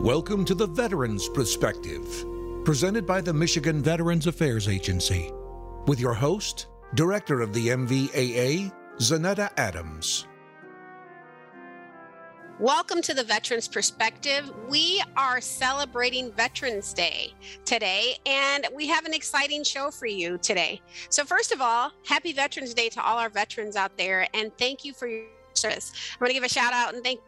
Welcome to the Veterans Perspective, presented by the Michigan Veterans Affairs Agency, with your host, Director of the MVAA, Zanetta Adams. Welcome to the Veterans Perspective. We are celebrating Veterans Day today, and we have an exciting show for you today. So, first of all, happy Veterans Day to all our veterans out there, and thank you for your service. I'm going to give a shout out and thank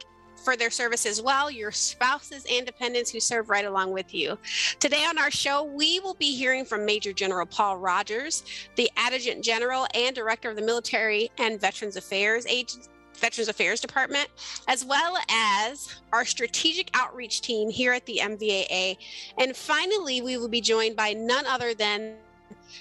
for their service as well, your spouses and dependents who serve right along with you. Today on our show, we will be hearing from Major General Paul Rogers, the Adjutant General and Director of the Military and Veterans Affairs Agency. Veterans Affairs Department, as well as our strategic outreach team here at the MVAA. And finally, we will be joined by none other than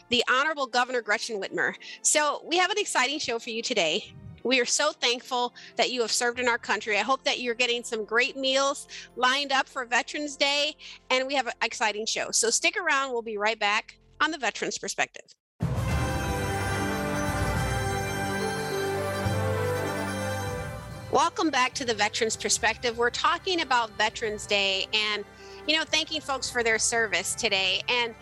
the Honorable Governor Gretchen Whitmer. So, we have an exciting show for you today. We are so thankful that you have served in our country. I hope that you're getting some great meals lined up for Veterans Day, and we have an exciting show. So stick around. We'll be right back on the Veterans Perspective. Welcome back to the Veterans Perspective. We're talking about Veterans Day and you know, thanking folks for their service today. And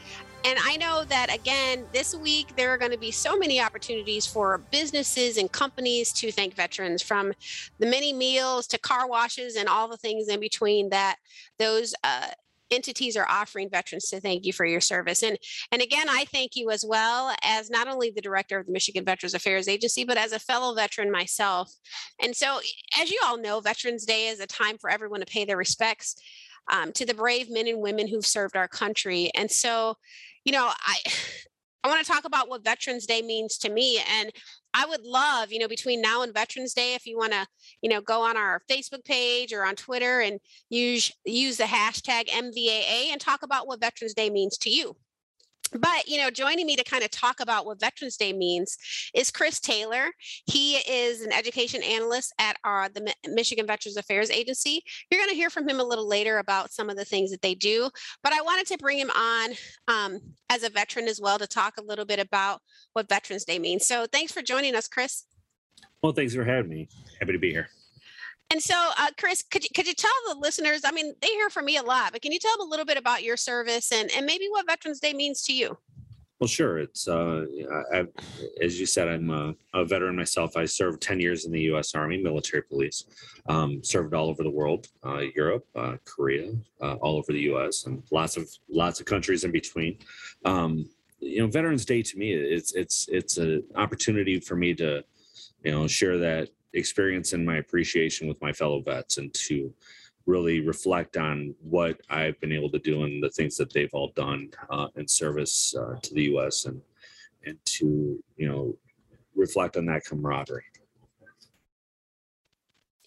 and I know that again, this week there are going to be so many opportunities for businesses and companies to thank veterans from the many meals to car washes and all the things in between that those uh, entities are offering veterans to thank you for your service. And and again, I thank you as well as not only the director of the Michigan Veterans Affairs Agency, but as a fellow veteran myself. And so, as you all know, Veterans Day is a time for everyone to pay their respects um, to the brave men and women who've served our country. And so, you know, I I want to talk about what Veterans Day means to me. And I would love, you know, between now and Veterans Day, if you want to, you know, go on our Facebook page or on Twitter and use use the hashtag MVAA and talk about what Veterans Day means to you but you know joining me to kind of talk about what veterans day means is chris taylor. He is an education analyst at our the michigan veterans affairs agency. You're going to hear from him a little later about some of the things that they do but i wanted to bring him on um, as a veteran as well to talk a little bit about what veterans day means. So thanks for joining us chris. Well thanks for having me. Happy to be here and so, uh, Chris, could you, could you tell the listeners? I mean, they hear from me a lot, but can you tell them a little bit about your service and, and maybe what Veterans Day means to you? Well, sure. It's uh, I, as you said, I'm a, a, veteran myself. I served 10 years in the U.S. Army military police. Um, served all over the world, uh, Europe, uh, Korea, uh, all over the U.S. and lots of lots of countries in between. Um, you know, Veterans Day to me, it's it's it's an opportunity for me to, you know, share that experience and my appreciation with my fellow vets and to really reflect on what I've been able to do and the things that they've all done uh, in service uh, to the U.S. and and to you know reflect on that camaraderie.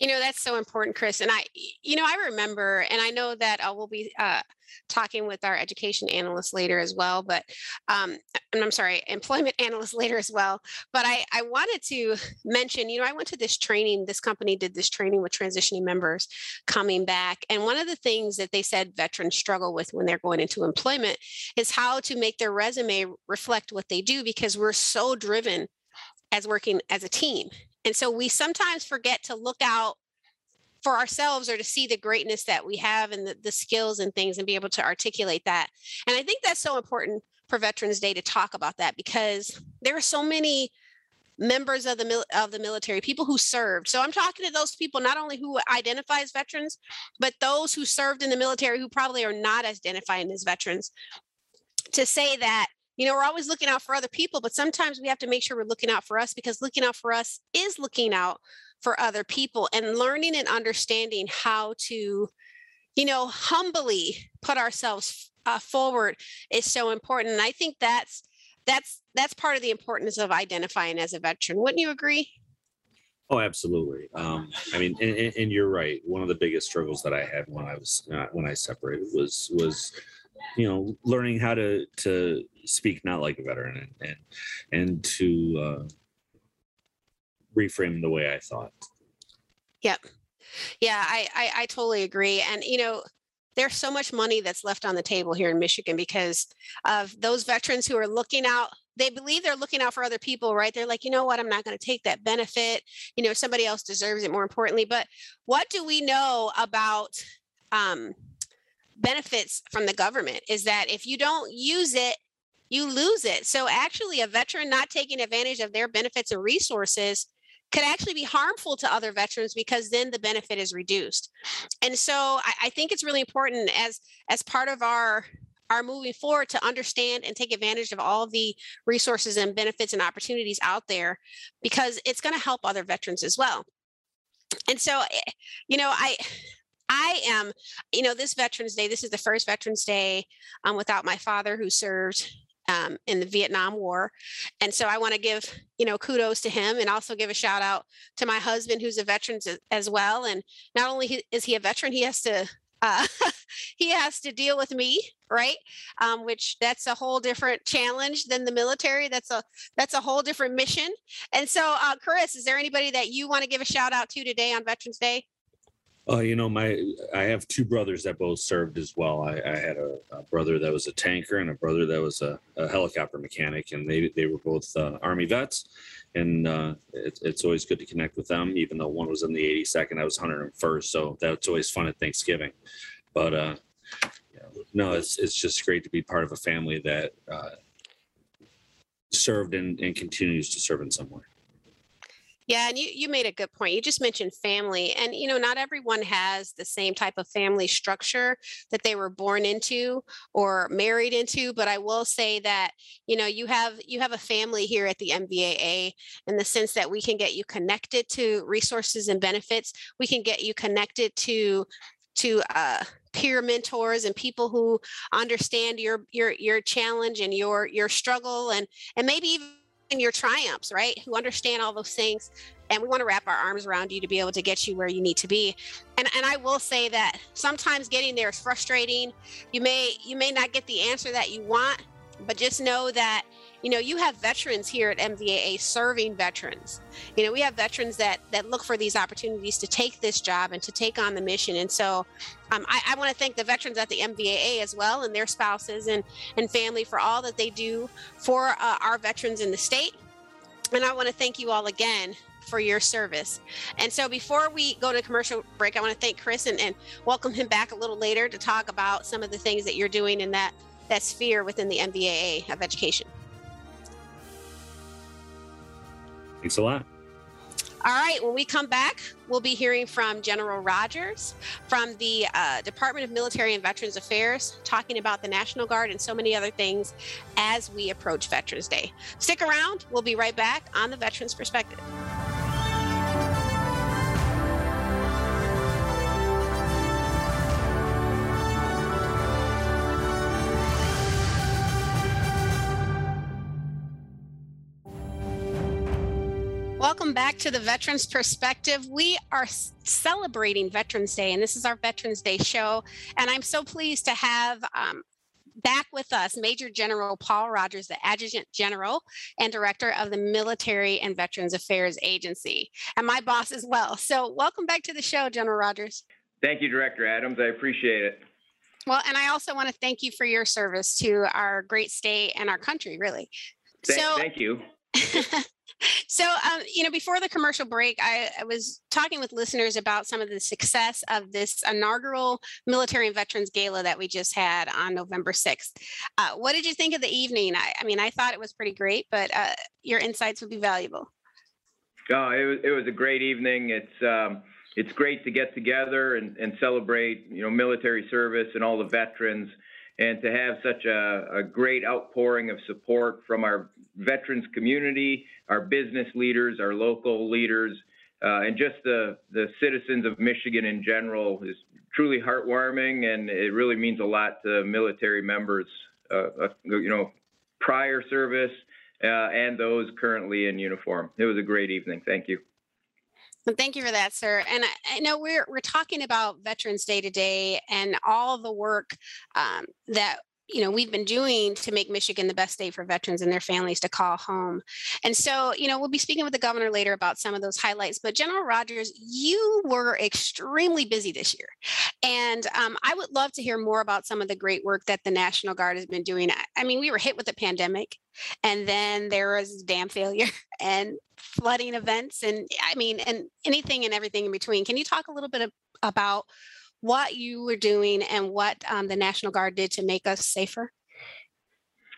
You know, that's so important, Chris. And I, you know, I remember, and I know that uh, we'll be uh, talking with our education analyst later as well, but, um, and I'm sorry, employment analyst later as well. But I, I wanted to mention, you know, I went to this training, this company did this training with transitioning members coming back. And one of the things that they said veterans struggle with when they're going into employment is how to make their resume reflect what they do because we're so driven as working as a team and so we sometimes forget to look out for ourselves or to see the greatness that we have and the, the skills and things and be able to articulate that. And I think that's so important for Veterans Day to talk about that because there are so many members of the of the military people who served so i'm talking to those people not only who identify as veterans but those who served in the military who probably are not identifying as veterans to say that you know, we're always looking out for other people, but sometimes we have to make sure we're looking out for us because looking out for us is looking out for other people and learning and understanding how to, you know, humbly put ourselves uh, forward is so important. And I think that's that's that's part of the importance of identifying as a veteran. Wouldn't you agree? Oh, absolutely. Um, I mean, and, and, you're right. One of the biggest struggles that I had when I was uh, when I separated was was you know learning how to to speak not like a veteran and and, and to uh, reframe the way I thought. Yep. Yeah, I, I I totally agree. And you know, there's so much money that's left on the table here in Michigan because of those veterans who are looking out they believe they're looking out for other people, right? They're like, you know what, I'm not going to take that benefit. You know, somebody else deserves it more importantly. But what do we know about um, benefits from the government is that if you don't use it you lose it so actually a veteran not taking advantage of their benefits and resources could actually be harmful to other veterans because then the benefit is reduced and so I, I think it's really important as as part of our are moving forward to understand and take advantage of all the resources and benefits and opportunities out there because it's going to help other veterans as well. And so, eh, you know, I I am, you know, this Veterans Day, this is the first Veterans Day um, without my father who served um, in the Vietnam War. And so I want to give, you know, kudos to him and also give a shout out to my husband who's a veteran as well. And not only is he a veteran, he has to uh, he has to deal with me right um, which that's a whole different challenge than the military that's a that's a whole different mission and so uh, chris is there anybody that you want to give a shout out to today on veterans day uh, you know, my I have two brothers that both served as well. I, I had a, a, brother that was a tanker and a brother that was a, a helicopter mechanic, and they they were both uh, Army vets. And uh, it, it's always good to connect with them, even though one was in the 82nd, I was 101st, so that's always fun at Thanksgiving. But uh, no, it's it's just great to be part of a family that uh, served and, and continues to serve in some way. Yeah, and you, you made a good point. You just mentioned family. And, you know, not everyone has the same type of family structure that they were born into or married into. But I will say that, you know, you have you have a family here at the MVAA in the sense that we can get you connected to resources and benefits. We can get you connected to to uh peer mentors and people who understand your your your challenge and your your struggle and and maybe even your triumphs, right? Who understand all those things. And we want to wrap our arms around you to be able to get you where you need to be. And and I will say that sometimes getting there is frustrating. You may you may not get the answer that you want, but just know that you know you have veterans here at mvaa serving veterans you know we have veterans that that look for these opportunities to take this job and to take on the mission and so um, i, I want to thank the veterans at the mvaa as well and their spouses and and family for all that they do for uh, our veterans in the state and i want to thank you all again for your service. And so before we go to commercial break, I want to thank Chris and, and welcome him back a little later to talk about some of the things that you're doing in that that sphere within the MVAA of education. Thanks a lot. All right, when we come back, we'll be hearing from General Rogers from the uh, Department of Military and Veterans Affairs, talking about the National Guard and so many other things as we approach Veterans Day. Stick around, we'll be right back on the Veterans Perspective. Welcome back to the Veterans Perspective. We are celebrating Veterans Day, and this is our Veterans Day show. And I'm so pleased to have um, back with us Major General Paul Rogers, the Adjutant General and Director of the Military and Veterans Affairs Agency, and my boss as well. So, welcome back to the show, General Rogers. Thank you, Director Adams. I appreciate it. Well, and I also want to thank you for your service to our great state and our country, really. Thank, so, thank you. so um, you know before the commercial break I, I, was talking with listeners about some of the success of this inaugural military and veterans gala that we just had on november 6th uh, what did you think of the evening? I, I, mean i thought it was pretty great but uh, your insights would be valuable. Oh it was, it was a great evening. It's um, it's great to get together and, and celebrate you know military service and all the veterans and to have such a, a, great outpouring of support from our veterans community, our business leaders, our local leaders, uh, and just the, the citizens of Michigan in general is truly heartwarming, and it really means a lot to military members, uh, uh, you know, prior service uh, and those currently in uniform. It was a great evening. Thank you. Thank you for that, sir. And I, I, know we're we're talking about Veterans Day today and all the work um, that you know we've been doing to make michigan the best state for veterans and their families to call home. And so you know we'll be speaking with the governor later about some of those highlights but general rogers you were extremely busy this year. And um, i would love to hear more about some of the great work that the national guard has been doing. I mean we were hit with a pandemic and then there was dam failure and flooding events and i mean and anything and everything in between. Can you talk a little bit about what you were doing and what um, the National Guard did to make us safer?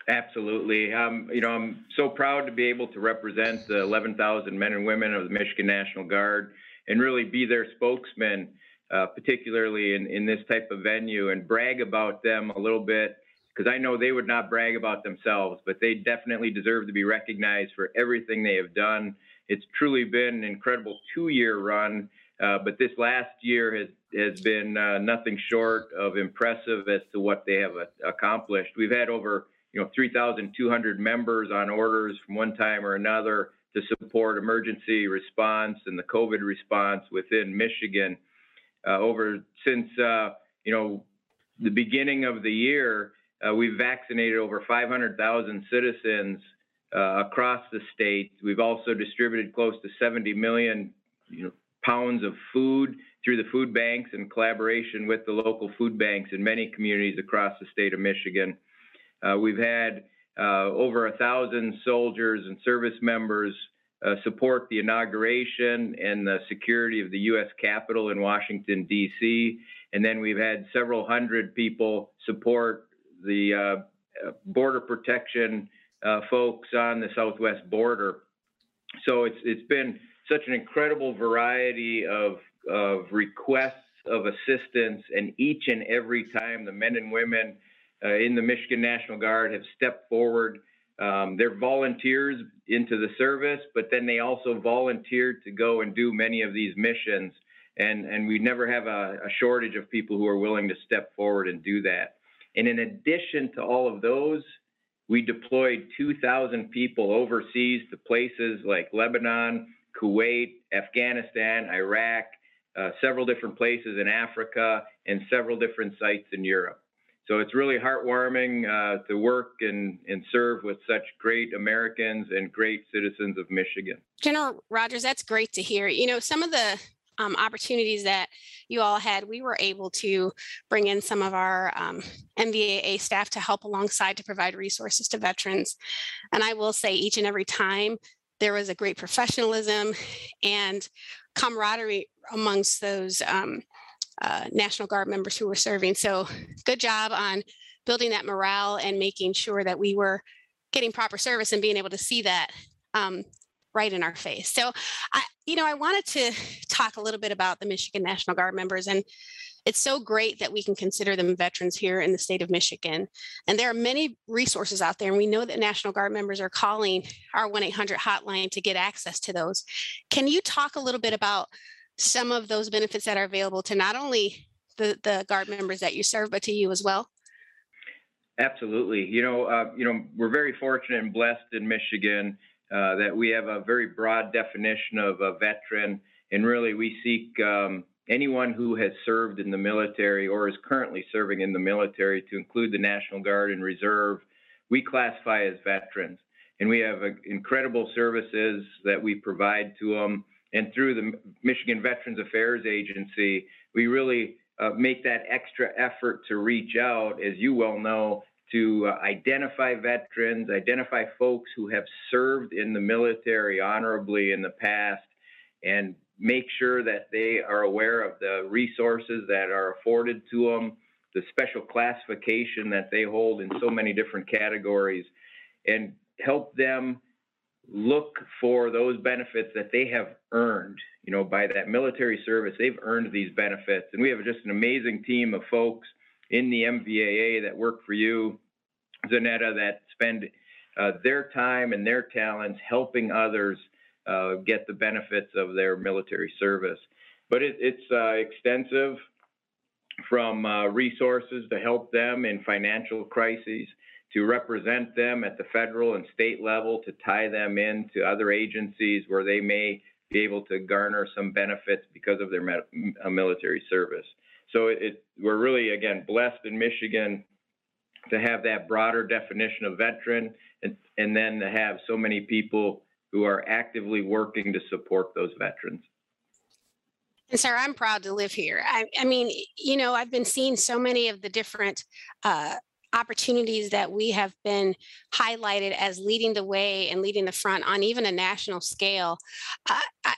Absolutely. Um, you know, I'm so proud to be able to represent the 11,000 men and women of the Michigan National Guard and really be their spokesman, uh, particularly in, in this type of venue, and brag about them a little bit because I know they would not brag about themselves, but they definitely deserve to be recognized for everything they have done. It's truly been an incredible two year run, uh, but this last year has, has been uh, nothing short of impressive as to what they have accomplished. We've had over you know 3,200 members on orders from one time or another to support emergency response and the COVID response within Michigan. Uh, over since uh, you know the beginning of the year, uh, we've vaccinated over 500,000 citizens uh, across the state. We've also distributed close to 70 million you know, pounds of food through the food banks and collaboration with the local food banks in many communities across the state of Michigan. Uh, we've had uh, over a thousand soldiers and service members uh, support the inauguration and the security of the U.S. Capitol in Washington, D.C. And then we've had several hundred people support the uh, border protection uh, folks on the southwest border. So it's it's been such an incredible variety of of requests of assistance, and each and every time the men and women uh, in the Michigan National Guard have stepped forward. Um, they're volunteers into the service, but then they also volunteered to go and do many of these missions. And, and we never have a, a shortage of people who are willing to step forward and do that. And in addition to all of those, we deployed 2,000 people overseas to places like Lebanon, Kuwait, Afghanistan, Iraq, uh, several different places in Africa, and several different sites in Europe. So it's really heartwarming uh, to work and, and serve with such great Americans and great citizens of Michigan. General Rogers, that's great to hear. You know, some of the um, opportunities that you all had, we were able to bring in some of our um, MVAA staff to help alongside to provide resources to veterans. And I will say, each and every time, there was a great professionalism and camaraderie amongst those um, uh, National Guard members who were serving. So good job on building that morale and making sure that we were getting proper service and being able to see that um, right in our face. So I, you know, I wanted to talk a little bit about the Michigan National Guard members and it's so great that we can consider them veterans here in the state of Michigan. And there are many resources out there, and we know that National Guard members are calling our 1 800 hotline to get access to those. Can you talk a little bit about some of those benefits that are available to not only the, the guard members that you serve, but to you as well? Absolutely. You know, uh, you know, we're very fortunate and blessed in Michigan uh, that we have a very broad definition of a veteran, and really we seek um, anyone who has served in the military or is currently serving in the military to include the National Guard and Reserve. We classify as veterans, and we have uh, incredible services that we provide to them and through the Michigan Veterans Affairs Agency, we really uh, make that extra effort to reach out, as you well know, to uh, identify veterans, identify folks who have served in the military honorably in the past, and make sure that they are aware of the resources that are afforded to them, the special classification that they hold in so many different categories, and help them look for those benefits that they have earned, you know, by that military service. They've earned these benefits. And we have just an amazing team of folks in the MVAA that work for you, Zanetta, that spend uh, their time and their talents helping others uh, get the benefits of their military service. But it, it's uh, extensive from uh, resources to help them in financial crises to represent them at the federal and state level, to tie them into other agencies where they may be able to garner some benefits because of their military service. So it, it, we're really, again, blessed in Michigan to have that broader definition of veteran and, and then to have so many people who are actively working to support those veterans. And Sarah, I'm proud to live here. I, I, mean, you know, I've been seeing so many of the different uh, opportunities that we have been highlighted as leading the way and leading the front on even a national scale, uh, I,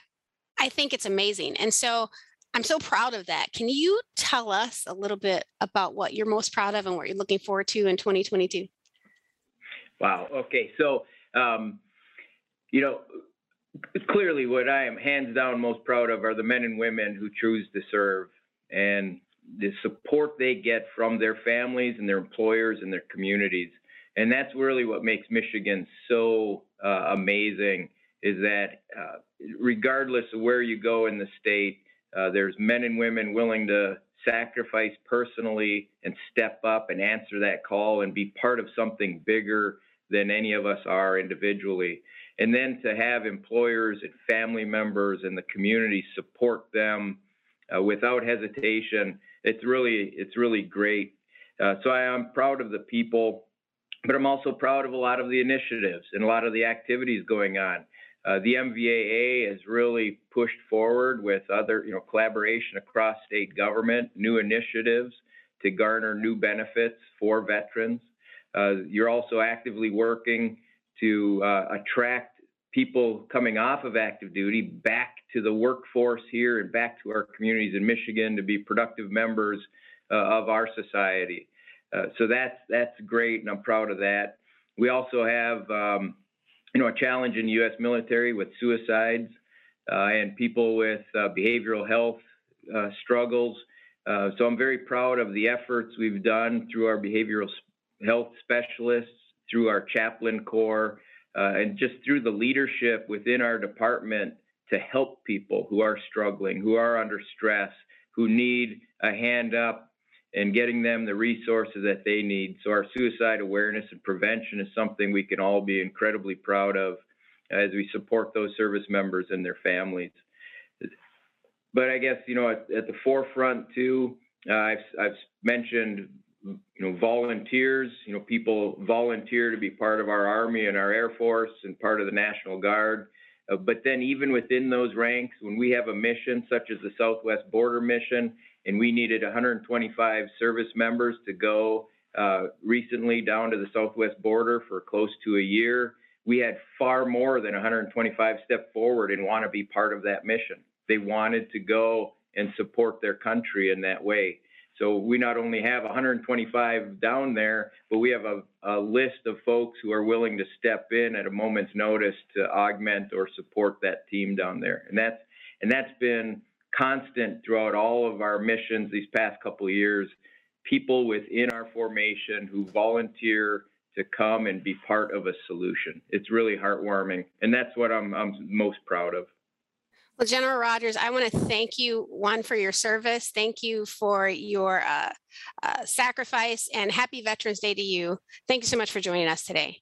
I think it's amazing. And so I'm so proud of that. Can you tell us a little bit about what you're most proud of and what you're looking forward to in 2022? Wow. Okay. So, um, you know, clearly what I am hands down most proud of are the men and women who choose to serve and the support they get from their families and their employers and their communities. And that's really what makes Michigan so uh, amazing is that uh, regardless of where you go in the state, uh, there's men and women willing to sacrifice personally and step up and answer that call and be part of something bigger than any of us are individually. And then to have employers and family members and the community support them uh, without hesitation, it's really it's really great. Uh, so I am proud of the people, but I'm also proud of a lot of the initiatives and a lot of the activities going on. Uh, the MVAA has really pushed forward with other, you know, collaboration across state government, new initiatives to garner new benefits for veterans. Uh, you're also actively working to uh, attract people coming off of active duty back to the workforce here and back to our communities in Michigan to be productive members uh, of our society. Uh, so that's that's great, and I'm proud of that. We also have um, you know, a challenge in the U.S. military with suicides uh, and people with uh, behavioral health uh, struggles. So I'm very proud of the efforts we've done through our behavioral health specialists, through our chaplain corps, uh, and just through the leadership within our department to help people who are struggling, who are under stress, who need a hand up and getting them the resources that they need. So our suicide awareness and prevention is something we can all be incredibly proud of as we support those service members and their families. But I guess you know at, at the forefront too, uh, I've I've mentioned you know volunteers. You know people volunteer to be part of our army and our air force and part of the National Guard. Uh, but then even within those ranks, when we have a mission such as the Southwest Border Mission, and we needed 125 service members to go uh, recently down to the southwest border for close to a year. We had far more than 125 step forward and want to be part of that mission. They wanted to go and support their country in that way. So we not only have 125 down there, but we have a, a, list of folks who are willing to step in at a moment's notice to augment or support that team down there. And that's and that's been constant throughout all of our missions these past couple of years, people within our formation who volunteer to come and be part of a solution. It's really heartwarming, and that's what I'm, I'm most proud of. Well, General Rogers, I want to thank you, one, for your service. Thank you for your uh, uh, sacrifice, and happy Veterans Day to you. Thank you so much for joining us today.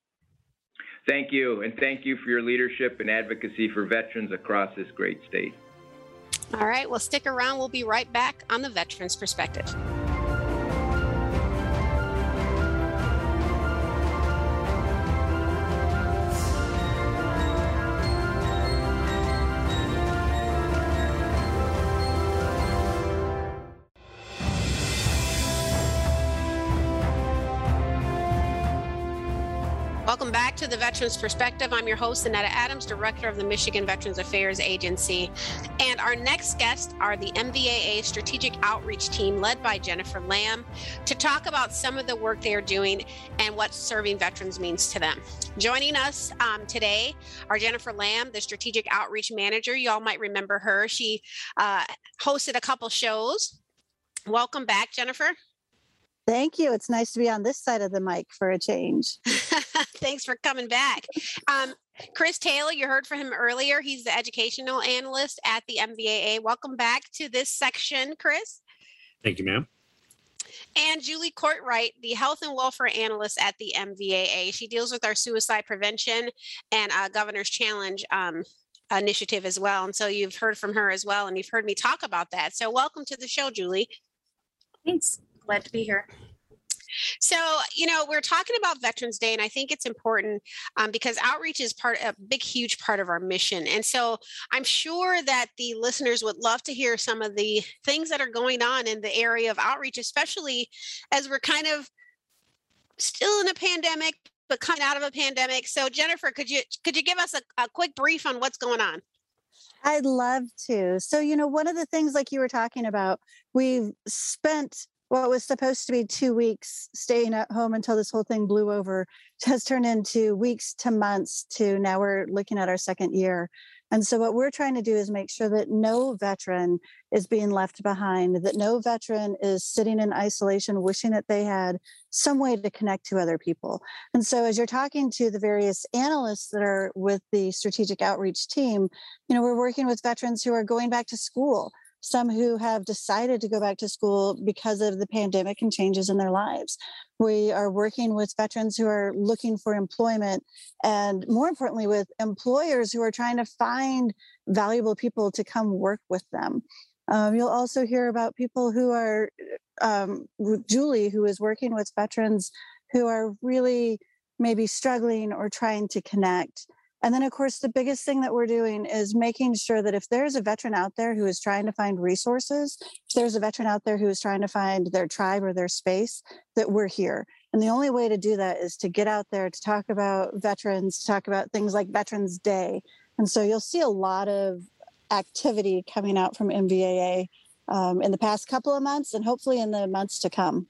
Thank you, and thank you for your leadership and advocacy for veterans across this great state. All right, well, stick around. We'll be right back on the Veterans Perspective. Veterans Perspective. I'm your host, Zanetta Adams, Director of the Michigan Veterans Affairs Agency. And our next guests are the MVAA Strategic Outreach Team, led by Jennifer Lamb, to talk about some of the work they are doing and what serving veterans means to them. Joining us um, today are Jennifer Lamb, the Strategic Outreach Manager. You all might remember her. She uh, hosted a couple shows. Welcome back, Jennifer. Thank you. It's nice to be on this side of the mic for a change. Thanks for coming back. Um, Chris Taylor, you heard from him earlier. He's the educational analyst at the MVAA. Welcome back to this section, Chris. Thank you, ma'am. And Julie Courtwright, the health and welfare analyst at the MVAA. She deals with our suicide prevention and uh, Governor's Challenge um, initiative as well. And so you've heard from her as well, and you've heard me talk about that. So welcome to the show, Julie. Thanks. Glad to be here. So, you know, we're talking about Veterans Day, and I think it's important um, because outreach is part a big, huge part of our mission. And so, I'm sure that the listeners would love to hear some of the things that are going on in the area of outreach, especially as we're kind of still in a pandemic, but coming out of a pandemic. So, Jennifer, could you could you give us a, a quick brief on what's going on? I'd love to. So, you know, one of the things like you were talking about, we've spent what was supposed to be two weeks staying at home until this whole thing blew over has turned into weeks to months to now we're looking at our second year. And so, what we're trying to do is make sure that no veteran is being left behind, that no veteran is sitting in isolation, wishing that they had some way to connect to other people. And so, as you're talking to the various analysts that are with the strategic outreach team, you know, we're working with veterans who are going back to school some who have decided to go back to school because of the pandemic and changes in their lives. We are working with veterans who are looking for employment, and more importantly, with employers who are trying to find valuable people to come work with them. Um, you'll also hear about people who are, um, Julie, who is working with veterans who are really maybe struggling or trying to connect. And then, of course, the biggest thing that we're doing is making sure that if there's a veteran out there who is trying to find resources, if there's a veteran out there who is trying to find their tribe or their space, that we're here. And the only way to do that is to get out there to talk about veterans, to talk about things like Veterans Day. And so you'll see a lot of activity coming out from MVAA um, in the past couple of months and hopefully in the months to come.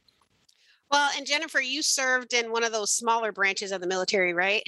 Well, and Jennifer, you served in one of those smaller branches of the military, right?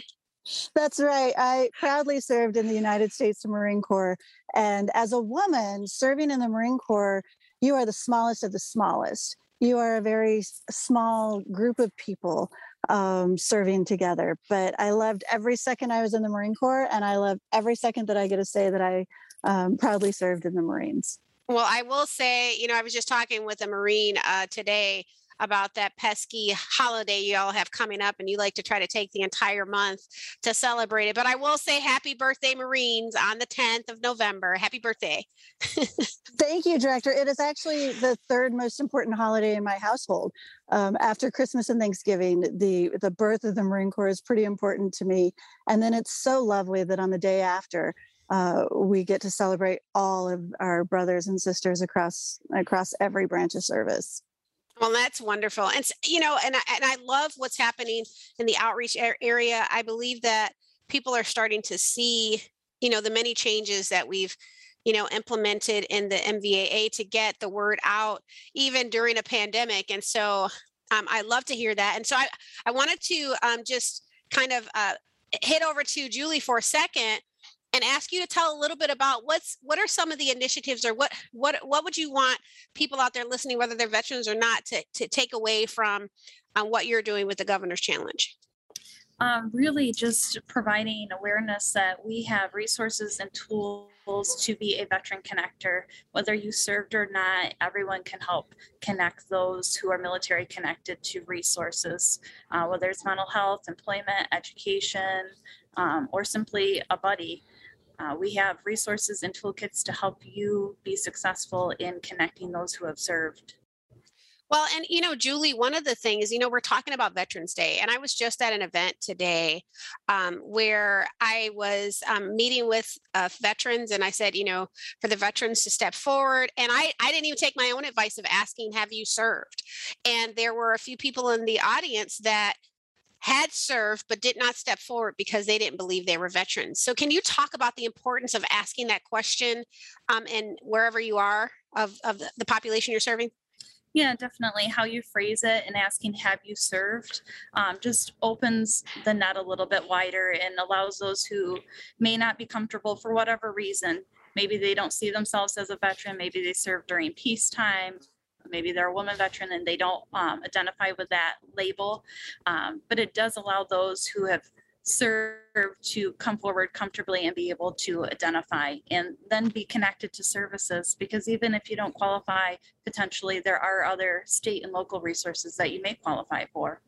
That's right. I proudly served in the United States Marine Corps. And as a woman serving in the Marine Corps, you are the smallest of the smallest. You are a very small group of people um, serving together. But I loved every second I was in the Marine Corps, and I love every second that I get to say that I um, proudly served in the Marines. Well, I will say, you know, I was just talking with a Marine uh, today about that pesky holiday you all have coming up and you like to try to take the entire month to celebrate it. But I will say happy birthday, Marines, on the 10th of November. Happy birthday. Thank you, Director. It is actually the third most important holiday in my household. Um, after Christmas and Thanksgiving, the the birth of the Marine Corps is pretty important to me. And then it's so lovely that on the day after, uh, we get to celebrate all of our brothers and sisters across across every branch of service. Well, that's wonderful. And, you know, and I, and I love what's happening in the outreach area. I believe that people are starting to see, you know, the many changes that we've, you know, implemented in the MVAA to get the word out, even during a pandemic. And so um, I love to hear that. And so I, I wanted to um, just kind of uh, hit over to Julie for a second and ask you to tell a little bit about what's what are some of the initiatives or what what what would you want people out there listening whether they're veterans or not to, to take away from um, what you're doing with the governor's challenge? Um, really just providing awareness that we have resources and tools to be a veteran connector. Whether you served or not everyone can help connect those who are military connected to resources uh, whether it's mental health employment education um, or simply a buddy uh, we have resources and toolkits to help you be successful in connecting those who have served. Well, and you know, Julie, one of the things, you know, we're talking about Veterans Day, and I was just at an event today um, where I was um, meeting with uh, veterans, and I said, you know, for the veterans to step forward, and I, I didn't even take my own advice of asking, "Have you served?" And there were a few people in the audience that had served but did not step forward because they didn't believe they were veterans. So, can you talk about the importance of asking that question um, and wherever you are of, of the, population you're serving? Yeah, definitely. How you phrase it and asking, have you served, um, just opens the net a little bit wider and allows those who may not be comfortable for whatever reason. Maybe they don't see themselves as a veteran, maybe they served during peacetime, maybe they're a woman veteran and they don't um, identify with that label. Um, but it does allow those who have served to come forward comfortably and be able to identify and then be connected to services because even if you don't qualify potentially there are other state and local resources that you may qualify for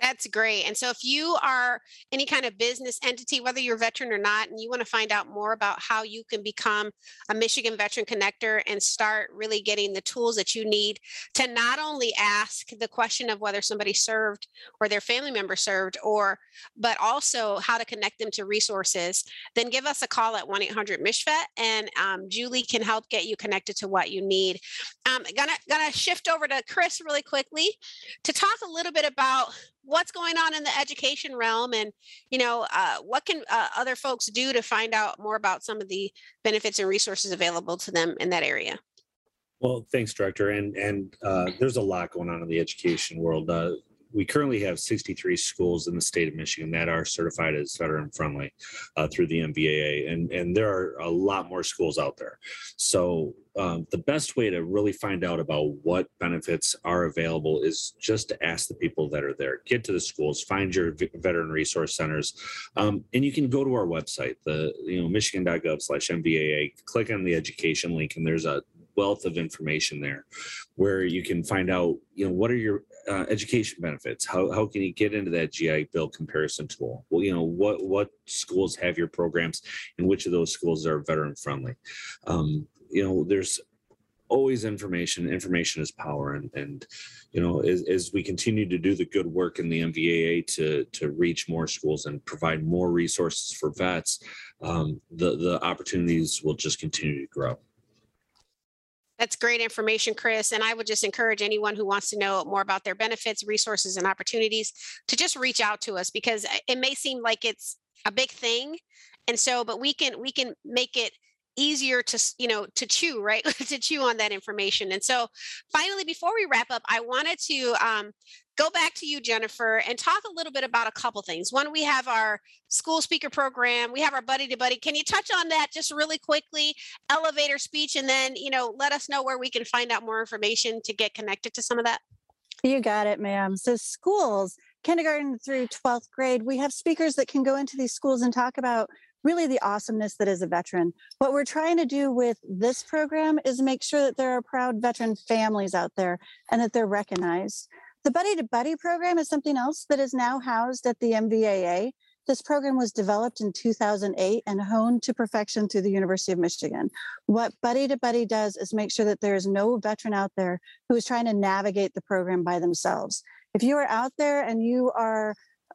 that's great. And so, if you are any kind of business entity, whether you're a veteran or not, and you want to find out more about how you can become a Michigan Veteran Connector and start really getting the tools that you need to not only ask the question of whether somebody served or their family member served, or but also how to connect them to resources, then give us a call at 1 800 MICHVET and um, Julie can help get you connected to what you need. Um, gonna, gonna shift over to Chris really quickly to talk a little bit about what's going on in the education realm and you know uh, what can uh, other folks do to find out more about some of the benefits and resources available to them in that area well, thanks, Director. And and uh, there's a lot going on in the education world. Uh, we currently have 63 schools in the state of Michigan that are certified as veteran friendly uh, through the MVAA, and and there are a lot more schools out there. So um, the best way to really find out about what benefits are available is just to ask the people that are there. Get to the schools, find your veteran resource centers, um, and you can go to our website, the you know michigan.gov/mvaa. Click on the education link, and there's a wealth of information there where you can find out you know what are your uh, education benefits how, how can you get into that gi bill comparison tool well you know what what schools have your programs and which of those schools are veteran friendly um, you know there's always information information is power and and you know as, as we continue to do the good work in the mvaa to to reach more schools and provide more resources for vets um, the the opportunities will just continue to grow that's great information, Chris. And I would just encourage anyone who wants to know more about their benefits, resources, and opportunities to just reach out to us because it may seem like it's a big thing. And so, but we can we can make it easier to you know to chew right? To chew on that information. And so finally before we wrap up i wanted to um, go back to you jennifer and talk a little bit about a couple things. One we have our school speaker program. We have our buddy to buddy. Can you touch on that just really quickly? Elevator speech and then you know let us know where we can find out more information to get connected to some of that. You got it ma'am. So schools kindergarten through 12th grade we have speakers that can go into these schools and talk about really the awesomeness that is a veteran. What we're trying to do with this program is make sure that there are proud veteran families out there and that they're recognized. The Buddy to Buddy program is something else that is now housed at the MVAA. This program was developed in 2008 and honed to perfection through the University of Michigan. What Buddy to Buddy does is make sure that there is no veteran out there who is trying to navigate the program by themselves. If you are out there and you are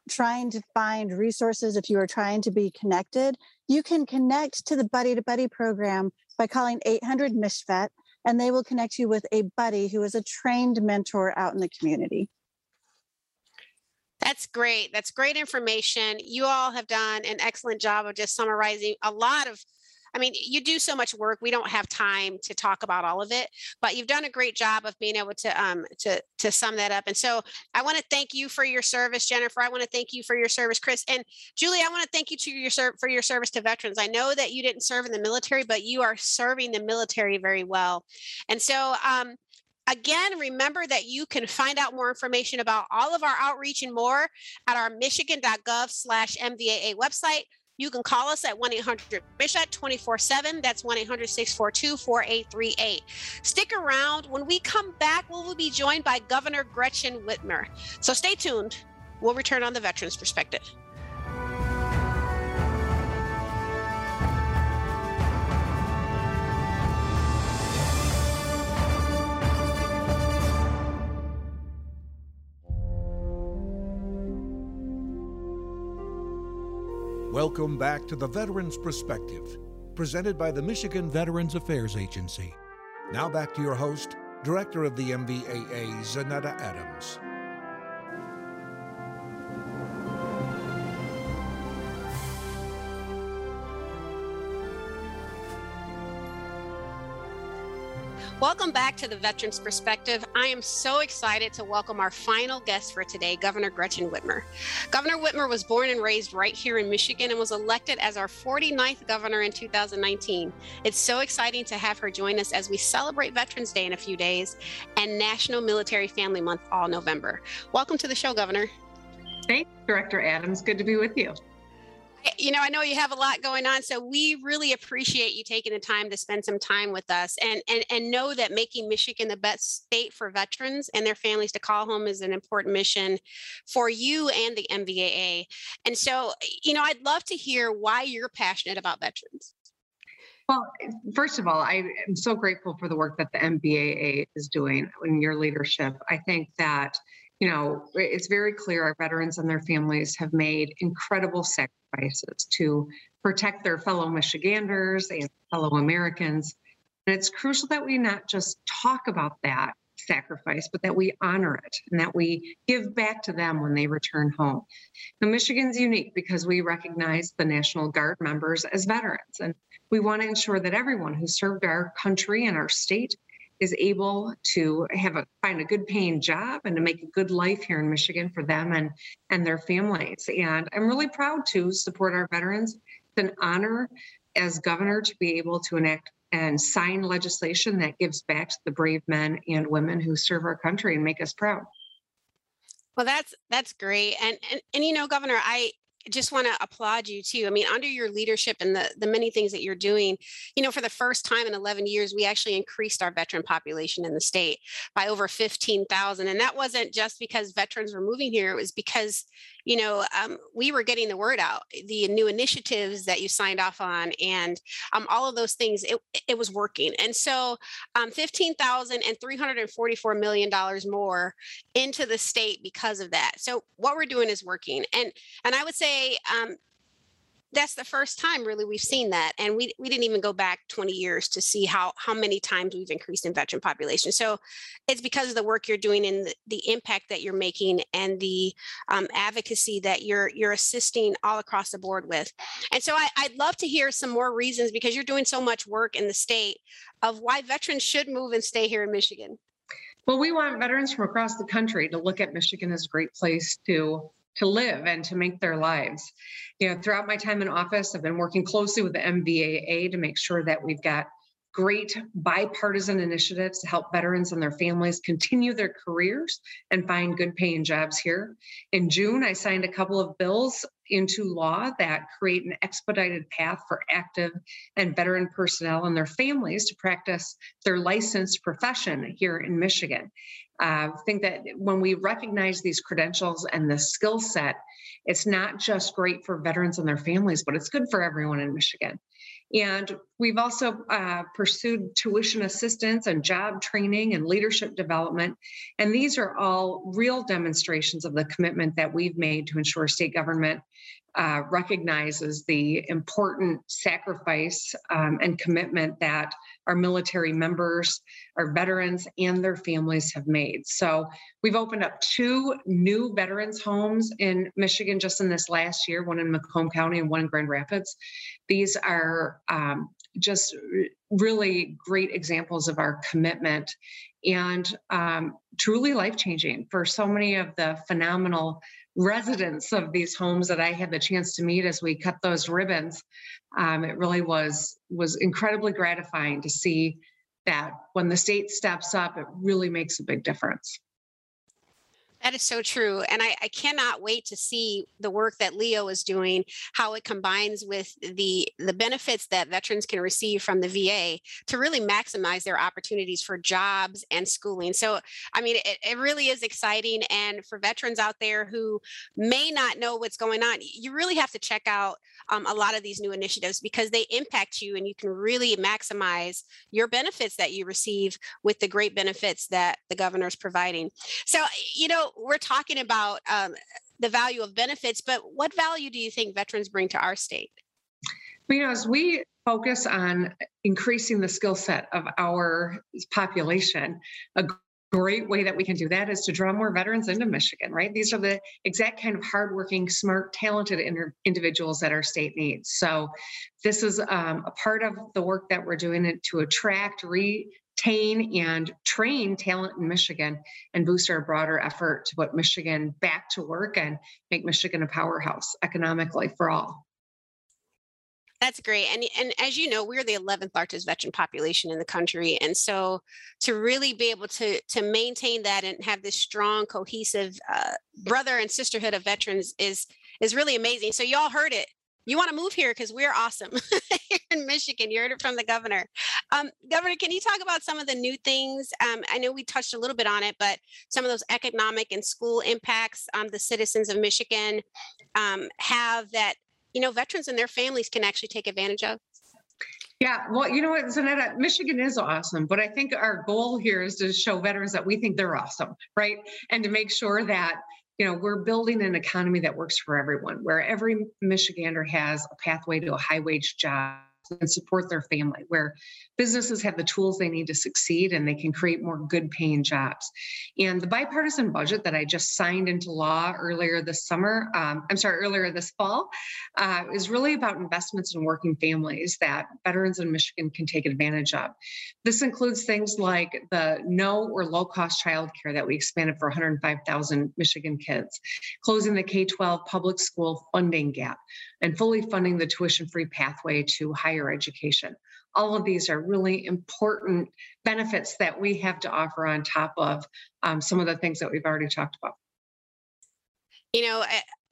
trying to find resources, if you are trying to be connected, you can connect to the Buddy to Buddy program by calling 800 MICHVET, and they will connect you with a buddy who is a trained mentor out in the community. That's great. That's great information. You all have done an excellent job of just summarizing a lot of I mean, you do so much work. We don't have time to talk about all of it, but you've done a great job of being able to um to to sum that up. And so I want to thank you for your service, Jennifer. I want to thank you for your service, Chris, and Julie. I want to thank you to your ser- for your service to veterans. I know that you didn't serve in the military, but you are serving the military very well. And so um, Again, remember that you can find out more information about all of our outreach and more at our michigan.gov slash MVAA website you can call us at 1 800 MICHVET 24 7. That's 1 800 642 4838. Stick around. When we come back, we will be joined by Governor Gretchen Whitmer. So stay tuned. We'll return on the Veterans Perspective. Welcome back to the Veterans Perspective, presented by the Michigan Veterans Affairs Agency. Now back to your host, Director of the MVAA, Zanetta Adams. Welcome back to the Veterans Perspective. I am so excited to welcome our final guest for today, Governor Gretchen Whitmer. Governor Whitmer was born and raised right here in Michigan and was elected as our 49th governor in 2019. It's so exciting to have her join us as we celebrate Veterans Day in a few days and National Military Family Month all November. Welcome to the show, Governor. Thanks, Director Adams. Good to be with you you know, I know you have a lot going on, so we really appreciate you taking the time to spend some time with us, and and and know that making Michigan the best state for veterans and their families to call home is an important mission for you and the MVAA. And so, you know, I'd love to hear why you're passionate about veterans. Well, first of all, I am so grateful for the work that the MVAA is doing in your leadership. I think that you know, it's very clear our veterans and their families have made incredible sacrifices to protect their fellow Michiganders and fellow Americans. And it's crucial that we not just talk about that sacrifice, but that we honor it and that we give back to them when they return home. Now, Michigan's unique because we recognize the National Guard members as veterans, and we want to ensure that everyone who served our country and our state is able to have a find a good paying job and to make a good life here in Michigan for them and and their families. And I'm really proud to support our veterans. It's an honor as governor to be able to enact and sign legislation that gives back to the brave men and women who serve our country and make us proud. Well, that's that's great, and and and you know, Governor, I just want to applaud you too. I mean, under your leadership and the, the many things that you're doing, you know, for the first time in 11 years, we actually increased our veteran population in the state by over 15,000. And that wasn't just because veterans were moving here, it was because, you know, um, we were getting the word out, the new initiatives that you signed off on, and um, all of those things, it, it was working. And so um, 15,000 and $344 million more into the state because of that. So what we're doing is working. And, and I would say, say um, that's the first time really we've seen that and we, we didn't even go back 20 years to see how how many times we've increased in veteran population. So it's because of the work you're doing and the, the impact that you're making and the um, advocacy that you're you're assisting all across the board with. And so I, i'd love to hear some more reasons because you're doing so much work in the state of why veterans should move and stay here in michigan. Well we want veterans from across the country to look at michigan as a great place to to live and to make their lives. You know, throughout my time in office, I've been working closely with the MVAA to make sure that we've got great bipartisan initiatives to help veterans and their families continue their careers and find good paying jobs here. In June, I signed a couple of bills into law that create an expedited path for active and veteran personnel and their families to practice their licensed profession here in Michigan. I uh, think that when we recognize these credentials and the skill set, it's not just great for veterans and their families, but it's good for everyone in Michigan. And we've also uh, pursued tuition assistance and job training and leadership development. And these are all real demonstrations of the commitment that we've made to ensure state government uh, recognizes the important sacrifice um, and commitment that our military members, our veterans, and their families have made. So we've opened up two new veterans homes in Michigan just in this last year, one in Macomb County and one in Grand Rapids. These are um, just really great examples of our commitment and um, truly life changing for so many of the phenomenal residents of these homes that I had the chance to meet as we cut those ribbons. Um, it really was was incredibly gratifying to see that when the state steps up, it really makes a big difference. That is so true. And I, I, cannot wait to see the work that LEO is doing, how it combines with the, the benefits that veterans can receive from the VA to really maximize their opportunities for jobs and schooling. So, I mean, it, it really is exciting. And for veterans out there who may not know what's going on, you really have to check out um, a lot of these new initiatives because they impact you and you can really maximize your benefits that you receive with the great benefits that the governor is providing. So, you know, we're talking about um, the value of benefits, but what value do you think veterans bring to our state? You know, as we focus on increasing the skill set of our population, a great way that we can do that is to draw more veterans into Michigan, right? These are the exact kind of hardworking, smart, talented individuals that our state needs. So, this is um, a part of the work that we're doing to attract, re retain and train talent in Michigan and boost our broader effort to put Michigan back to work and make Michigan a powerhouse economically for all. That's great. And, and as you know, we're the 11th largest veteran population in the country. And so to really be able to, to maintain that and have this strong, cohesive uh, brother and sisterhood of veterans is, is really amazing. So y'all heard it you want to move here because we're awesome in Michigan. You heard it from the governor. Um, governor, can you talk about some of the new things? Um, I know we touched a little bit on it, but some of those economic and school impacts um, the citizens of Michigan um, have that you know veterans and their families can actually take advantage of. Yeah, well, you know what, Zanetta, Michigan is awesome, but I think our goal here is to show veterans that we think they're awesome, right? And to make sure that you know, we're building an economy that works for everyone, where every Michigander has a pathway to a high wage job and support their family, where businesses have the tools they need to succeed and they can create more good paying jobs. And the bipartisan budget that I just signed into law earlier this summer, um, I'm sorry, earlier this fall, uh, is really about investments in working families that veterans in Michigan can take advantage of. This includes things like the no or low cost childcare that we expanded for 105,000 Michigan kids, closing the K 12 public school funding gap, and fully funding the tuition free pathway to higher education. All of these are really important benefits that we have to offer on top of um, some of the things that we've already talked about. You know,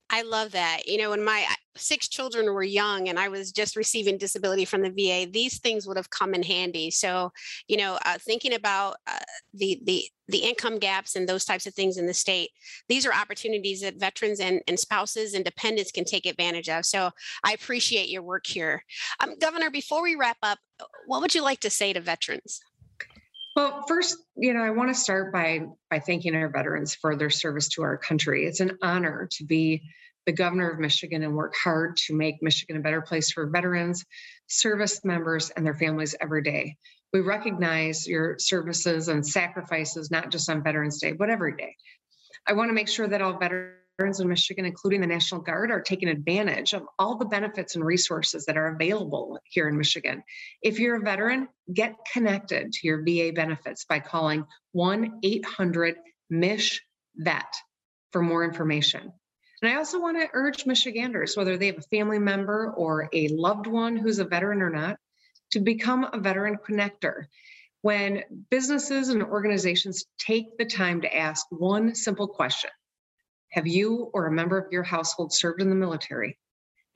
I, love that. You know, when my six children were young and I was just receiving disability from the VA, these things would have come in handy. So, you know, uh, thinking about uh, the the the income gaps and those types of things in the state, these are opportunities that veterans and, and spouses and dependents can take advantage of. So, I appreciate your work here, um, Governor. Before we wrap up, what would you like to say to veterans? Well, first, you know, I want to start by by thanking our veterans for their service to our country. It's an honor to be the governor of Michigan and work hard to make Michigan a better place for veterans, service members, and their families every day. We recognize your services and sacrifices, not just on Veterans Day, but every day. I want to make sure that all veterans veterans in Michigan, including the National Guard, are taking advantage of all the benefits and resources that are available here in Michigan. If you're a veteran, get connected to your VA benefits by calling 1 800 MICH VET for more information. And I also want to urge Michiganders, whether they have a family member or a loved one who's a veteran or not, to become a veteran connector. When businesses and organizations take the time to ask one simple question have you or a member of your household served in the military?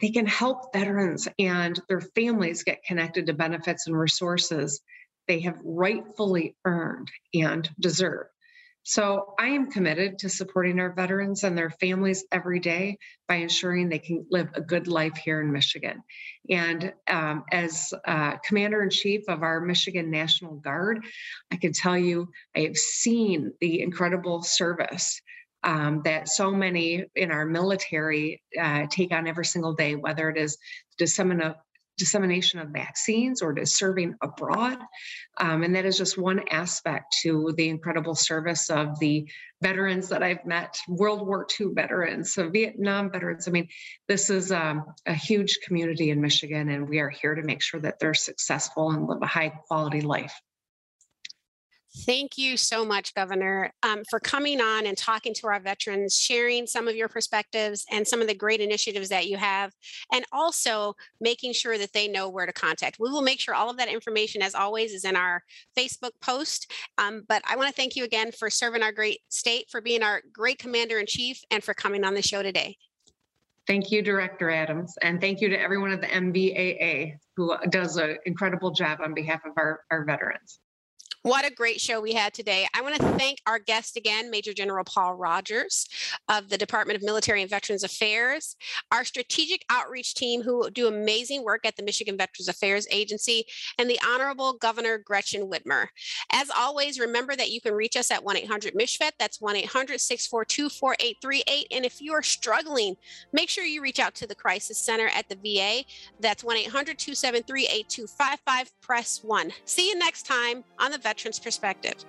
They can help veterans and their families get connected to benefits and resources they have rightfully earned and deserve. So I am committed to supporting our veterans and their families every day by ensuring they can live a good life here in Michigan. And um, as uh, Commander in Chief of our Michigan National Guard, I can tell you I have seen the incredible service um, that so many in our military uh, take on every single day, whether it is dissemination of vaccines or to serving abroad. Um, and that is just one aspect to the incredible service of the veterans that I've met, World War II veterans, so Vietnam veterans. I mean, this is um, a huge community in Michigan, and we are here to make sure that they're successful and live a high quality life. Thank you so much, Governor, um, for coming on and talking to our veterans, sharing some of your perspectives and some of the great initiatives that you have, and also making sure that they know where to contact. We will make sure all of that information, as always, is in our Facebook post. Um, but I want to thank you again for serving our great state, for being our great commander in chief, and for coming on the show today. Thank you, Director Adams, and thank you to everyone at the MVAA who does an incredible job on behalf of our, our veterans. What a great show we had today. I want to thank our guest again, Major General Paul Rogers of the Department of Military and Veterans Affairs, our strategic outreach team who do amazing work at the Michigan Veterans Affairs Agency, and the Honorable Governor Gretchen Whitmer. As always, remember that you can reach us at 1 800 MICHVET. That's 1 800 642 4838. And if you are struggling, make sure you reach out to the Crisis Center at the VA. That's 1 800 273 8255. Press 1. See you next time on the Veterans Perspective.